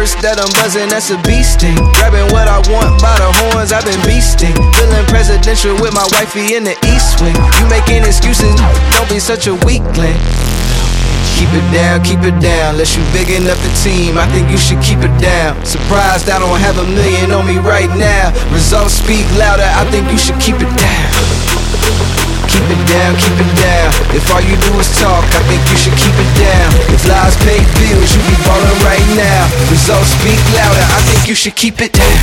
I'm buzzing, that's a beasting. Grabbing what I want by the horns, I've been beasting. Feeling presidential with my wifey in the east wing. You making excuses, don't be such a weakling. Keep it down, keep it down. Unless you big enough the team, I think you should keep it down. Surprised I don't have a million on me right now. Results speak louder, I think you should keep it down. Keep it down, keep it down. If all you do is talk, I think you should keep it down. If lies pay bills, you be ballin' right now. Results speak louder, I think you should keep it down.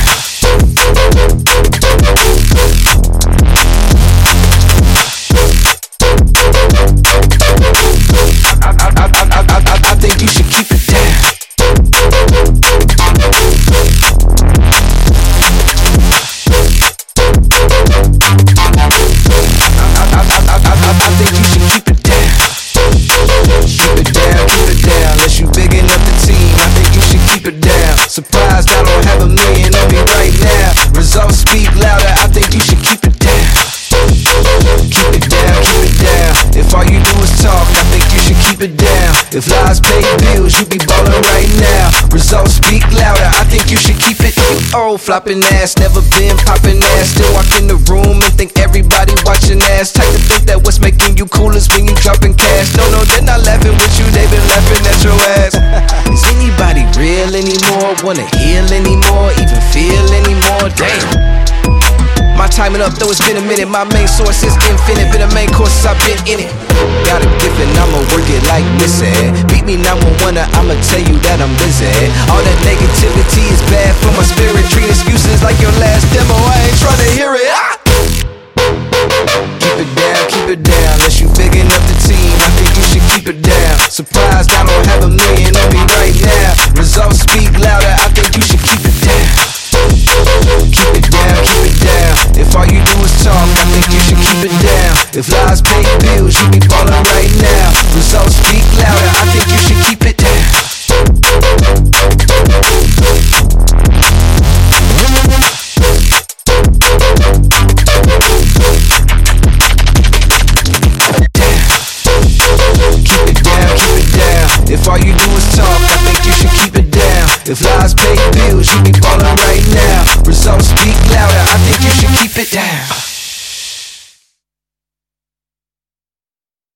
Keep it down. If lies pay bills, you be ballin' right now. Results speak louder, I think you should keep it. Old flopping ass, never been popping ass. Still walk in the room and think everybody watching ass. Type to think that what's making you cool is when you dropping cash. No, no, they're not laughing with you, they been laughing at your ass. is anybody real anymore? Wanna heal anymore? Even feel anymore? Damn. My timing up, though it's been a minute. My main source is infinite. Been a main course, I've been in it. Got a gift and I'ma work 911, I'ma tell you that I'm busy. All that negativity is bad for my spirit. Treat excuses like your last demo. I ain't trying to hear it. Ah! Keep it down, keep it down. Unless you big enough the team, I think you should keep it down. Surprised I don't have a million on me right now. Results speak louder, I think you should keep it down. Keep it down, keep it down. If all you do is talk, I think you should keep it down. If lies pay bills, you be ballin' right now. Results If lies pay bills, you be ballin' right now. Results speak louder, I think you should keep it down.